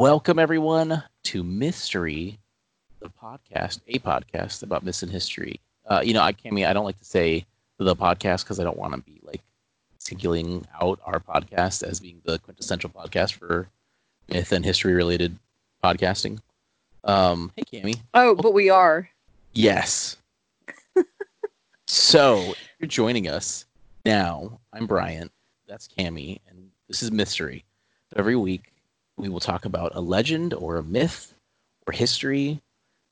Welcome everyone to Mystery, the podcast, a podcast about missing history. Uh, you know, I can't. I don't like to say the podcast because I don't want to be like singling out our podcast as being the quintessential podcast for myth and history related podcasting. Um, hey, Cami. Oh, but we are. Yes. so if you're joining us now. I'm Brian. That's Cami, and this is Mystery. Every week, we will talk about a legend or a myth or history.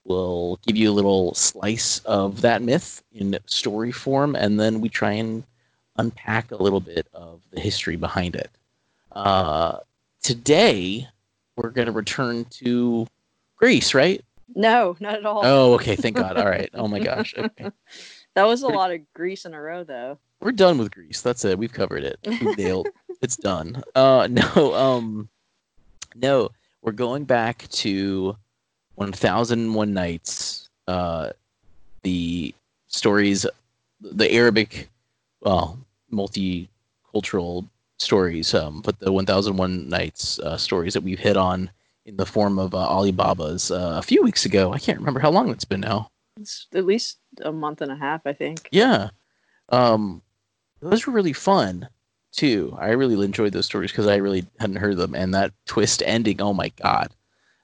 We'll give you a little slice of that myth in story form, and then we try and unpack a little bit of the history behind it. Uh, today, we're going to return to Greece, right? No, not at all. Oh, okay. Thank God. All right. Oh my gosh. Okay. that was a lot of Greece in a row, though. We're done with Greece. That's it. We've covered it. We've nailed. it's done. Uh, no. Um, no. We're going back to 1001 Nights. Uh, the stories, the Arabic, well, multicultural stories. Um, but the 1001 Nights uh, stories that we've hit on in the form of uh, Ali Baba's uh, a few weeks ago. I can't remember how long it's been now. It's at least a month and a half, I think. Yeah. Um, those were really fun too. I really enjoyed those stories because I really hadn't heard them, and that twist ending. Oh my god,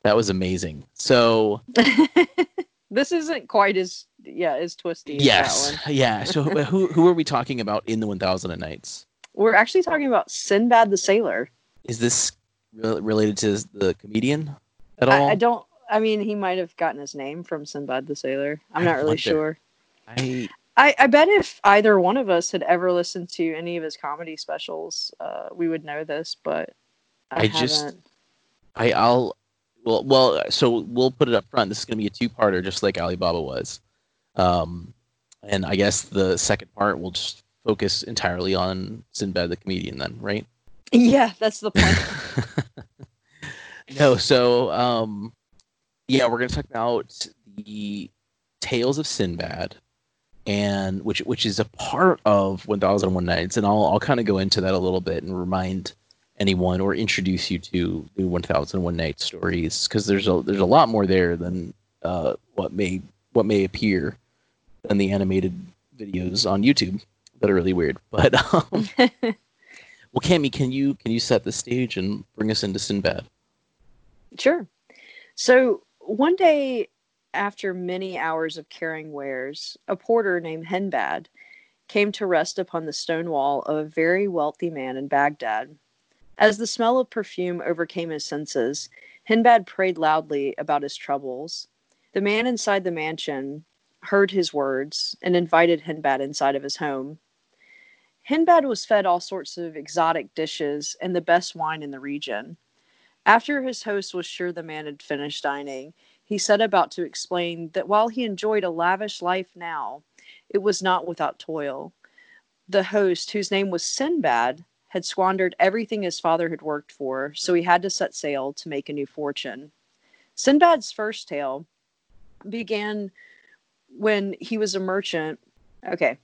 that was amazing. So this isn't quite as yeah as twisty. Yes, yeah. So who who are we talking about in the One Thousand and Nights? We're actually talking about Sinbad the Sailor. Is this re- related to the comedian at all? I, I, don't. I mean, he might have gotten his name from Sinbad the Sailor. I'm I not really wonder. sure. I I, I bet if either one of us had ever listened to any of his comedy specials, uh, we would know this. But I, I just, I I'll well well so we'll put it up front. This is going to be a two-parter, just like Ali Baba was. Um, and I guess the second part will just focus entirely on Sinbad the comedian, then, right? Yeah, that's the point. no, so um, yeah, we're going to talk about the tales of Sinbad and which which is a part of 1001 Nights, and I'll I'll kind of go into that a little bit and remind anyone or introduce you to the 1001 Nights stories because there's a there's a lot more there than uh, what may what may appear in the animated videos on YouTube that are really weird. But um, well, Cami, can you can you set the stage and bring us into Sinbad? Sure. So one day after many hours of carrying wares, a porter named Hindbad came to rest upon the stone wall of a very wealthy man in Baghdad. As the smell of perfume overcame his senses, Hindbad prayed loudly about his troubles. The man inside the mansion heard his words and invited Hindbad inside of his home. Hindbad was fed all sorts of exotic dishes and the best wine in the region. After his host was sure the man had finished dining, he set about to explain that while he enjoyed a lavish life now, it was not without toil. The host, whose name was Sinbad, had squandered everything his father had worked for, so he had to set sail to make a new fortune. Sinbad's first tale began when he was a merchant. Okay.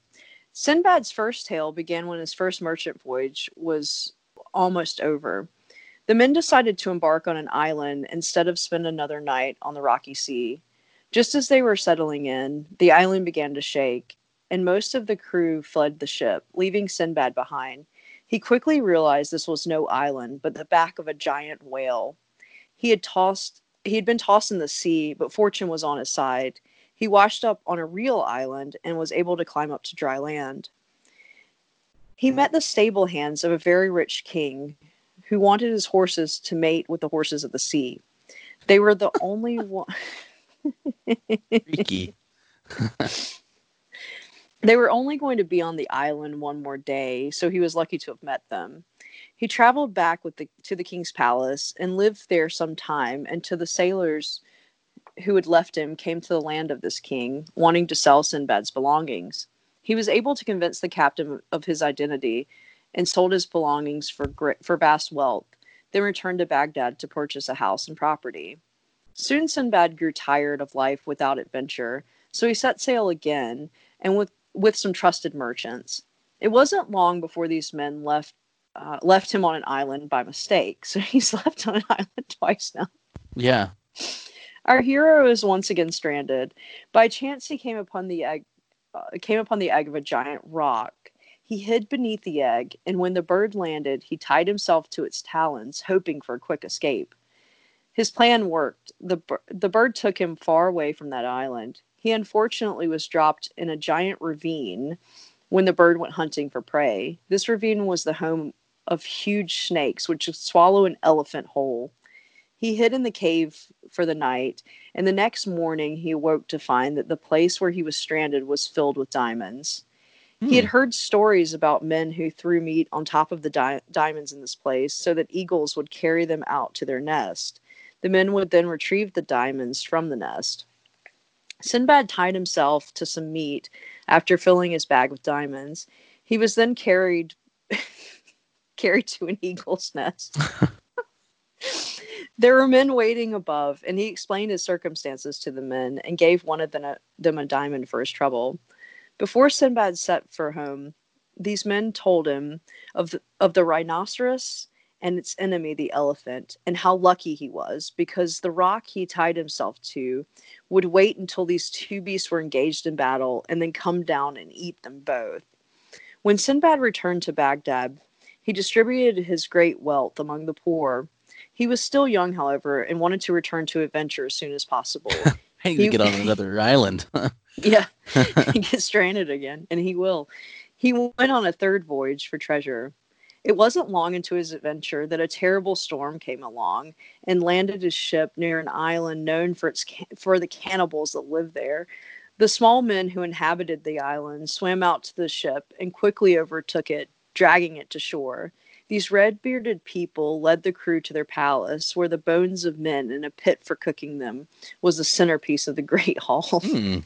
Sinbad's first tale began when his first merchant voyage was almost over. The men decided to embark on an island instead of spend another night on the rocky sea. Just as they were settling in, the island began to shake, and most of the crew fled the ship, leaving Sinbad behind. He quickly realized this was no island, but the back of a giant whale. He had tossed he had been tossed in the sea, but fortune was on his side. He washed up on a real island and was able to climb up to dry land. He met the stable hands of a very rich king who wanted his horses to mate with the horses of the sea. They were the only one. Freaky. they were only going to be on the island one more day, so he was lucky to have met them. He traveled back with the to the king's palace and lived there some time, and to the sailors who had left him came to the land of this king, wanting to sell Sinbad's belongings. He was able to convince the captain of his identity and sold his belongings for, for vast wealth, then returned to Baghdad to purchase a house and property. Soon Sinbad grew tired of life without adventure, so he set sail again and with, with some trusted merchants. It wasn't long before these men left uh, left him on an island by mistake. So he's left on an island twice now. Yeah. Our hero is once again stranded. By chance, he came upon the egg, uh, came upon the egg of a giant roc. He hid beneath the egg, and when the bird landed, he tied himself to its talons, hoping for a quick escape. His plan worked. The, the bird took him far away from that island. He unfortunately was dropped in a giant ravine when the bird went hunting for prey. This ravine was the home of huge snakes, which would swallow an elephant whole. He hid in the cave for the night, and the next morning he awoke to find that the place where he was stranded was filled with diamonds. He had Hmm. heard stories about men who threw meat on top of the di- diamonds in this place so that eagles would carry them out to their nest. The men would then retrieve the diamonds from the nest. Sinbad tied himself to some meat after filling his bag with diamonds. He was then carried carried to an eagle's nest. there were men waiting above, and he explained his circumstances to the men and gave one of them a, them a diamond for his trouble. Before Sinbad set for home, these men told him of the, of the rhinoceros and its enemy, the elephant, and how lucky he was because the roc he tied himself to would wait until these two beasts were engaged in battle and then come down and eat them both. When Sinbad returned to Baghdad, he distributed his great wealth among the poor. He was still young, however, and wanted to return to adventure as soon as possible. I need to get on another island. yeah, get stranded again, and he will. He went on a third voyage for treasure. It wasn't long into his adventure that a terrible storm came along and landed his ship near an island known for its ca- for the cannibals that lived there. The small men who inhabited the island swam out to the ship and quickly overtook it, dragging it to shore. These red bearded people led the crew to their palace, where the bones of men in a pit for cooking them was the centerpiece of the great hall. Hmm.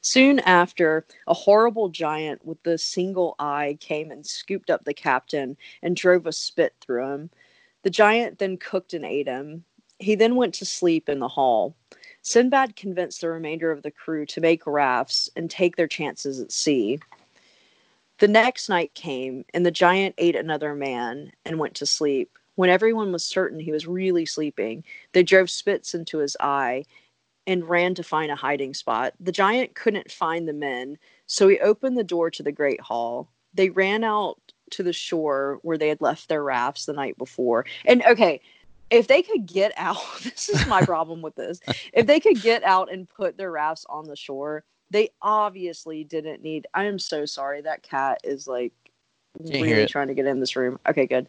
Soon after, a horrible giant with the single eye came and scooped up the captain and drove a spit through him. The giant then cooked and ate him. He then went to sleep in the hall. Sinbad convinced the remainder of the crew to make rafts and take their chances at sea. The next night came, and the giant ate another man and went to sleep. When everyone was certain he was really sleeping, they drove spits into his eye and ran to find a hiding spot. The giant couldn't find the men, so he opened the door to the great hall. They ran out to the shore where they had left their rafts the night before. And okay, if they could get out, this is my problem with this. If they could get out and put their rafts on the shore, they obviously didn't need. I am so sorry. That cat is like really trying to get in this room. Okay, good.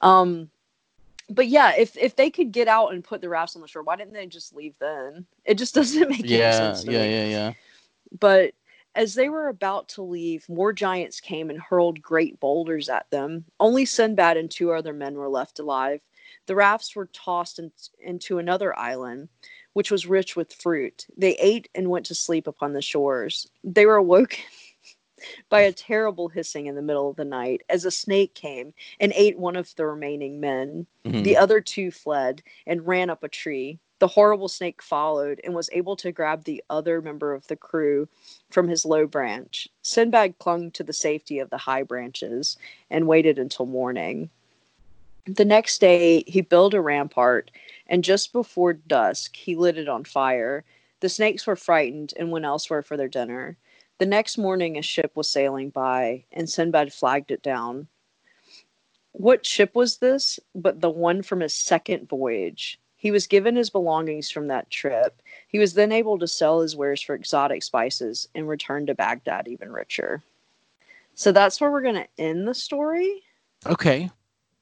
Um, but yeah, if if they could get out and put the rafts on the shore, why didn't they just leave then? It just doesn't make any Yeah, sense to yeah, me. yeah, yeah. But as they were about to leave, more giants came and hurled great boulders at them. Only Sinbad and two other men were left alive. The rafts were tossed in, into another island, which was rich with fruit. They ate and went to sleep upon the shores. They were awoken by a terrible hissing in the middle of the night as a snake came and ate one of the remaining men. Mhm. The other two fled and ran up a tree. The horrible snake followed and was able to grab the other member of the crew from his low branch. Sinbad clung to the safety of the high branches and waited until morning. The next day, he built a rampart, and just before dusk, he lit it on fire. The snakes were frightened and went elsewhere for their dinner. The next morning, a ship was sailing by, and Sinbad flagged it down. What ship was this? But the one from his second voyage. He was given his belongings from that trip. He was then able to sell his wares for exotic spices and return to Baghdad even richer. So that's where we're going to end the story. Okay.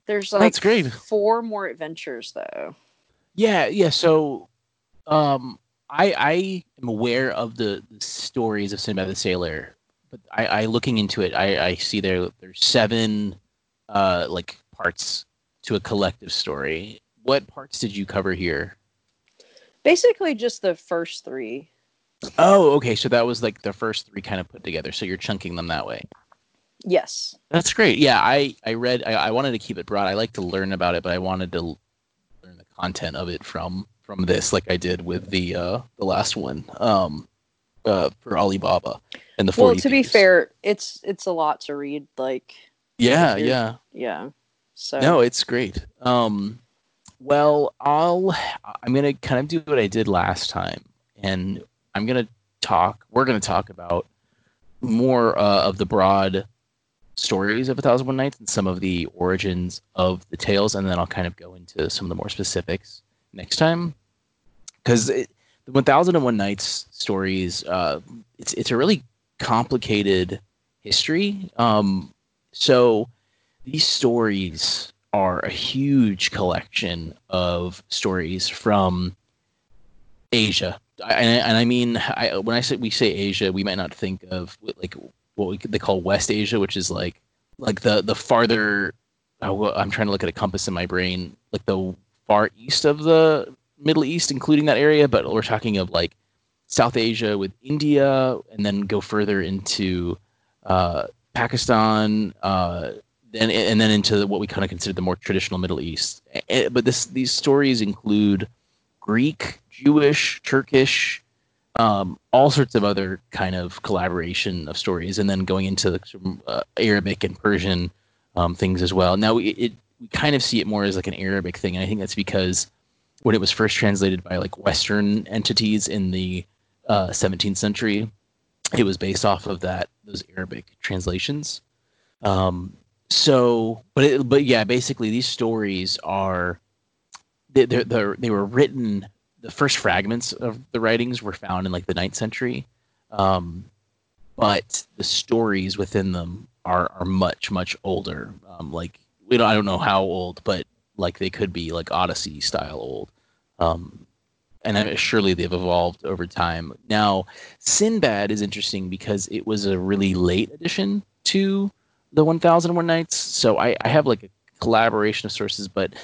There's like That's great. four more adventures though. Yeah, yeah. So, um, I I am aware of the, the stories of Sinbad the Sailor, but I, I looking into it, I, I see there there's seven, uh, like parts to a collective story. What parts did you cover here? Basically just the first 3. Oh, okay. So that was like the first three kind of put together. So you're chunking them that way. Yes. That's great. Yeah, I I read. I, I wanted to keep it broad. I like to learn about it, but I wanted to learn the content of it from from this, like I did with the uh the last one, um, uh, for Ali Baba and the 40 Well, to be fair, it's it's a lot to read like Yeah, yeah, yeah. So no, it's great. Um, well, I'll I'm gonna kind of do what I did last time, and I'm gonna talk. We're gonna talk about more uh, of the broad stories of A Thousand One Nights and some of the origins of the tales, and then I'll kind of go into some of the more specifics next time. Because the One Thousand and One Nights stories, uh, it's it's a really complicated history. Um, so these stories are a huge collection of stories from Asia, I, and I mean, I, when I say we say Asia, we might not think of like what we, they call West Asia, which is like like the the farther. Oh, I'm trying to look at a compass in my brain, like the far east of the Middle East, including that area. But we're talking of like South Asia with India, and then go further into uh, Pakistan, uh, and then into what we kind of consider the more traditional Middle East. But this these stories include Greek, Jewish, Turkish, um, all sorts of other kind of collaboration of stories, and then going into some, uh, Arabic and Persian um, things as well. Now it, we kind of see it more as like an Arabic thing, and I think that's because when it was first translated by like Western entities in the uh, 17th century, it was based off of that those Arabic translations. Um, so, but it, but yeah, basically these stories are they they they were written the first fragments of the writings were found in like the ninth century, um, but the stories within them are are much much older. Um, like we don't I don't know how old, but like they could be like Odyssey style old. Um, and I, surely they've evolved over time. Now, Sinbad is interesting because it was a really late addition to the 1001 Nights. So I, I have like a collaboration of sources, but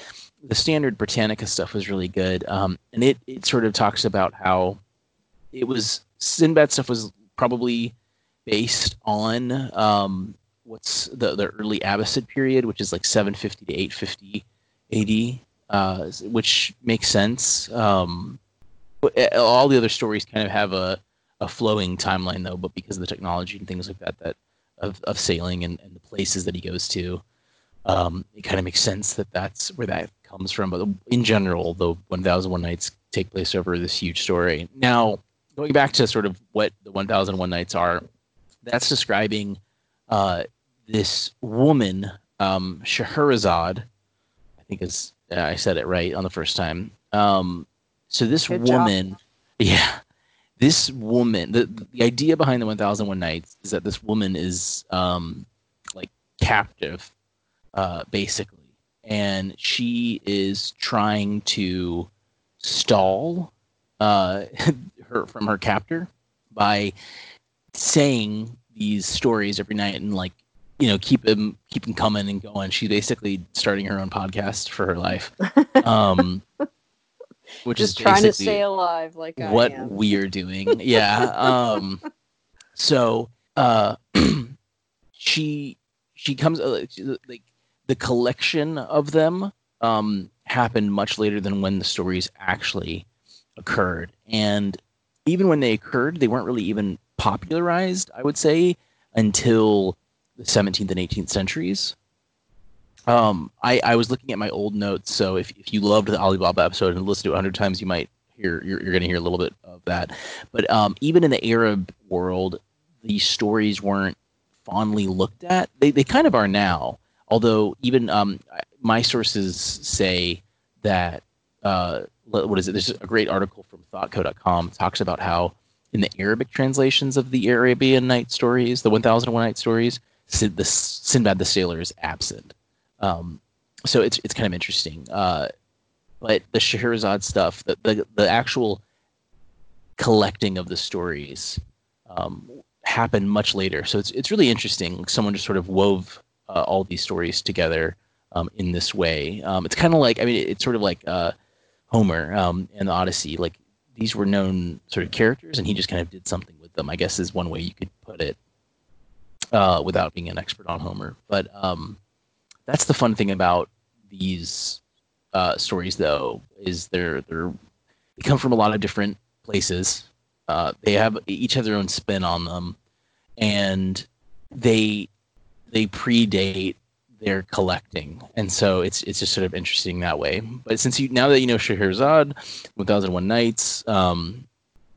the standard Britannica stuff was really good, um, and it it sort of talks about how it was Sinbad stuff was probably based on um, what's the the early Abbasid period, which is like 750 to 850 AD, uh, which makes sense. Um, all the other stories kind of have a a flowing timeline though, but because of the technology and things like that that of, of sailing and, and the places that he goes to, um, it kind of makes sense that that's where that comes from. But in general, the 1001 Nights take place over this huge story. Now, going back to sort of what the 1001 Nights are, that's describing uh, this woman, um, Scheherazade. I think is uh, I said it right on the first time. Um, so this Good woman, job. yeah, this woman. The the idea behind the 1001 Nights is that this woman is um, like captive, uh, basically and she is trying to stall uh, her from her captor by saying these stories every night and like you know keep him keep him coming and going. She's basically starting her own podcast for her life. Um, which Just is trying to stay alive like what we are doing. Yeah. Um, so uh, she she comes uh, like the collection of them um, happened much later than when the stories actually occurred. And even when they occurred, they weren't really even popularized, I would say, until the 17th and 18th centuries. Um, I, I was looking at my old notes, so if, if you loved the Ali Baba episode and listened to it 100 times, you might hear, you're, you're going to hear a little bit of that. But um, even in the Arab world, these stories weren't fondly looked at. They, they kind of are now. Although even um, my sources say that uh, what is it? There's a great article from ThoughtCo.com talks about how in the Arabic translations of the Arabian Night stories, the 1001 Night stories, the Sinbad the Sailor is absent. Um, so it's it's kind of interesting. Uh, but the Scheherazade stuff, the, the, the actual collecting of the stories um, happened much later. So it's it's really interesting. Someone just sort of wove uh, all these stories together um, in this way. Um, it's kind of like I mean, it's sort of like uh, Homer um, and the Odyssey. Like these were known sort of characters, and he just kind of did something with them. I guess is one way you could put it, uh, without being an expert on Homer. But um, that's the fun thing about these uh, stories, though, is they're they're they come from a lot of different places. Uh, they have each have their own spin on them, and they they predate they're collecting, and so it's it's just sort of interesting that way. But since you now that you know Scheherazade, One Thousand One Nights, um,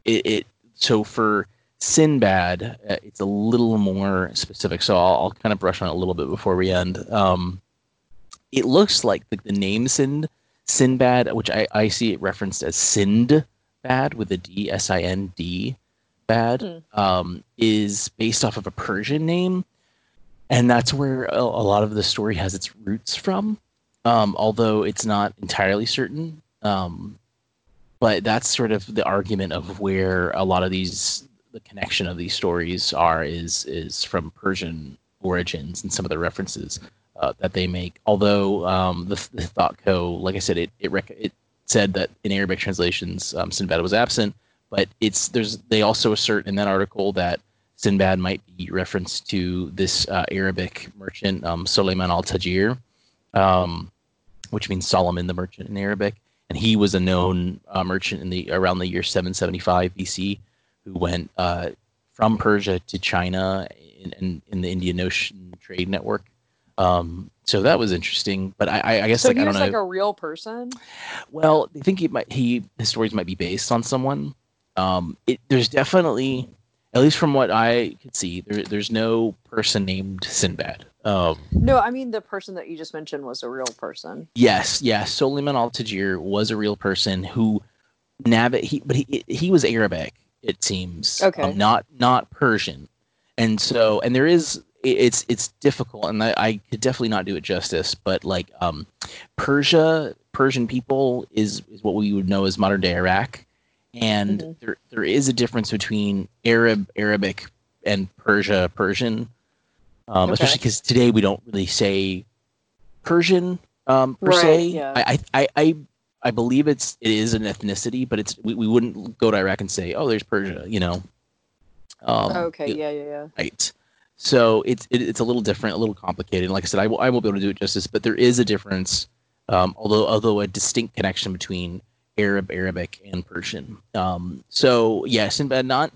it, it so for Sinbad, uh, it's a little more specific. So I'll, I'll, kind of brush on it a little bit before we end. Um, it looks like the, the name Sind Sinbad, which I, I see it referenced as Sindbad with a D, S I N D, bad, mm. um, is based off of a Persian name and that's where a, a lot of the story has its roots from. Um, although it's not entirely certain. Um, but that's sort of the argument of where a lot of these the connection of these stories are is is from Persian origins and some of the references uh, that they make. Although um, the, the ThoughtCo, like I said, it it, rec- it said that in Arabic translations, um, Sinbad was absent, but it's there's they also assert in that article that Sinbad might be reference to this uh, Arabic merchant, um, Suleiman al Tajir, um, which means Solomon the merchant in Arabic. And he was a known uh, merchant in the around the year 775 BC who went uh, from Persia to China in, in, in, the Indian Ocean trade network. Um, so that was interesting, but I, I guess so like I don't like know. a real person. Well, I think he might he his stories might be based on someone. Um, it, there's definitely at least from what I could see, there, there's no person named Sinbad. Um, no, I mean the person that you just mentioned was a real person. Yes, yes. Suleiman al Tajir was a real person who navigate. He, but he he was Arabic. It seems. Okay. Um, not not Persian, and so and there is it's it's difficult, and I, I could definitely not do it justice. But like um, Persia, Persian people is is what we would know as modern day Iraq and mm-hmm. there there is a difference between Arab Arabic and Persia Persian, um, okay. especially because today we don't really say Persian um, per right, se. Yeah. I, I I I believe it's it is an ethnicity, but it's we, we wouldn't go to Iraq and say oh there's Persia, you know. Um, okay. Yeah. Yeah. Yeah. Right. So it's it, it's a little different, a little complicated. Like I said, I, w- I won't be able to do it justice, but there is a difference, um, although although a distinct connection between Arab, Arabic, and Persian. Um, so yeah, Sinbad not.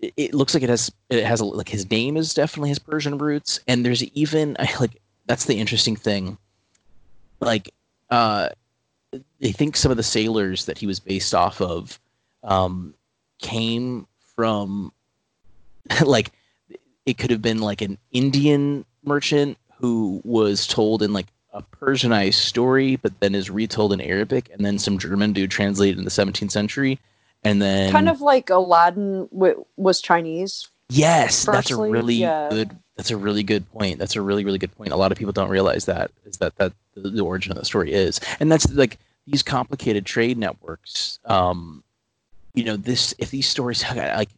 It, it looks like it has it has a, like his name is definitely his Persian roots, and there's even like that's the interesting thing. Like, uh, they think some of the sailors that he was based off of um, came from like it could have been like an Indian merchant who was told in like a Persianized story, but then is retold in Arabic, and then some German dude translated in the 17th century, and then kind of like Aladdin w- was Chinese. Yes, firstly. that's a really yeah. good. That's a really good point. That's a really really good point. A lot of people don't realize that is that that the, the origin of the story is, and that's like these complicated trade networks. Um, you know, this if these stories like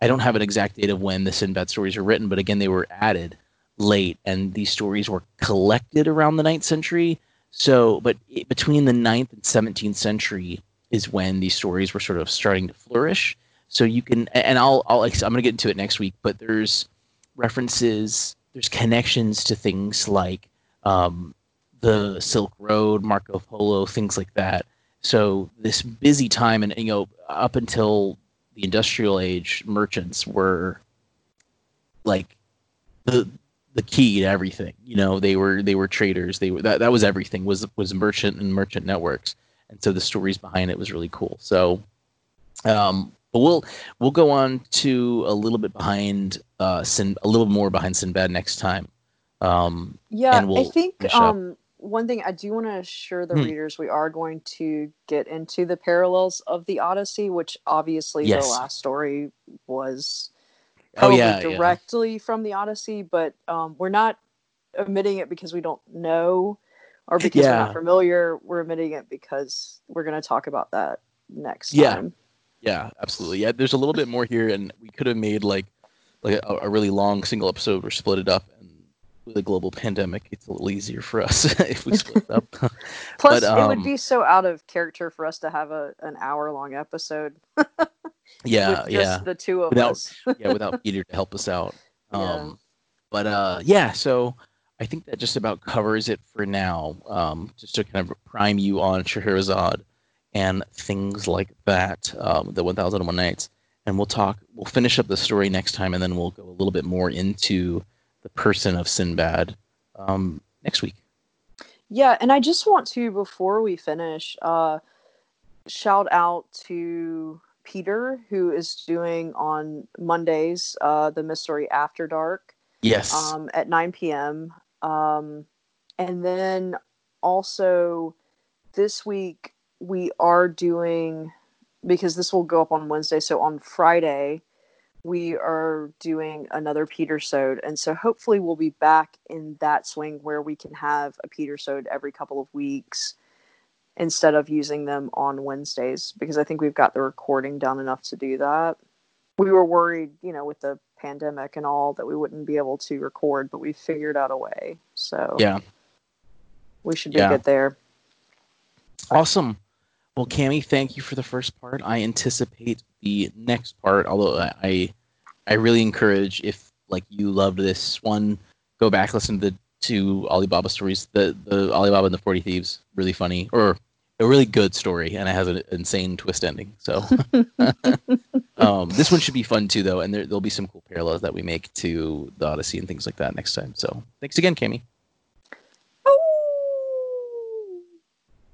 I don't have an exact date of when the Sinbad stories were written, but again, they were added late, and these stories were collected around the 9th century. So, but it, between the 9th and 17th century is when these stories were sort of starting to flourish. So you can, and I'll, I'll, I'm going to get into it next week, but there's references, there's connections to things like um, the Silk Road, Marco Polo, things like that. So this busy time, and you know, up until the industrial age, merchants were like the the key to everything. You know, they were they were traders. They were that that was everything was was merchant and merchant networks. And so the stories behind it was really cool. So, um, but we'll we'll go on to a little bit behind uh Sin a little more behind Sinbad next time. Um, yeah, we'll I think um one thing I do want to assure the hmm. readers we are going to get into the parallels of the Odyssey, which obviously yes. the last story was probably oh, yeah, directly yeah. from the Odyssey, but um, we're not omitting it because we don't know or because yeah. we're not familiar. We're omitting it because we're going to talk about that next yeah. time. Yeah, absolutely. Yeah, there's a little bit more here, and we could have made like like a, a really long single episode or split it up. And with a global pandemic, it's a little easier for us if we split it up. Plus, but, um, it would um, be so out of character for us to have a an hour long episode. yeah yeah the two of without, us yeah without peter to help us out um yeah. but uh yeah so i think that just about covers it for now um just to kind of prime you on Scheherazade and things like that um the 1001 nights and we'll talk we'll finish up the story next time and then we'll go a little bit more into the person of sinbad um next week. Yeah, and I just want to before we finish, uh, shout out to Peter who is doing on Mondays uh, the Mystery After Dark. Yes. Um, at 9 p.m. Um, and then also this week we are doing because this will go up on Wednesday. So on Friday we are doing another Peter Sode, and so hopefully we'll be back in that swing where we can have a Peter Sode every couple of weeks instead of using them on Wednesdays because I think we've got the recording done enough to do that. We were worried, you know, with the pandemic and all that we wouldn't be able to record, but we figured out a way. So yeah, we should be Yeah. good there. Awesome. Well, Cami, thank you for the first part. I anticipate the next part. Although I- I, really encourage if like you loved this one, go back listen to the to Ali Baba stories. The the Ali Baba and the Forty Thieves, really funny or a really good story, and it has an insane twist ending. So um, this one should be fun too, though, and there, there'll be some cool parallels that we make to the Odyssey and things like that next time. So thanks again, Cami.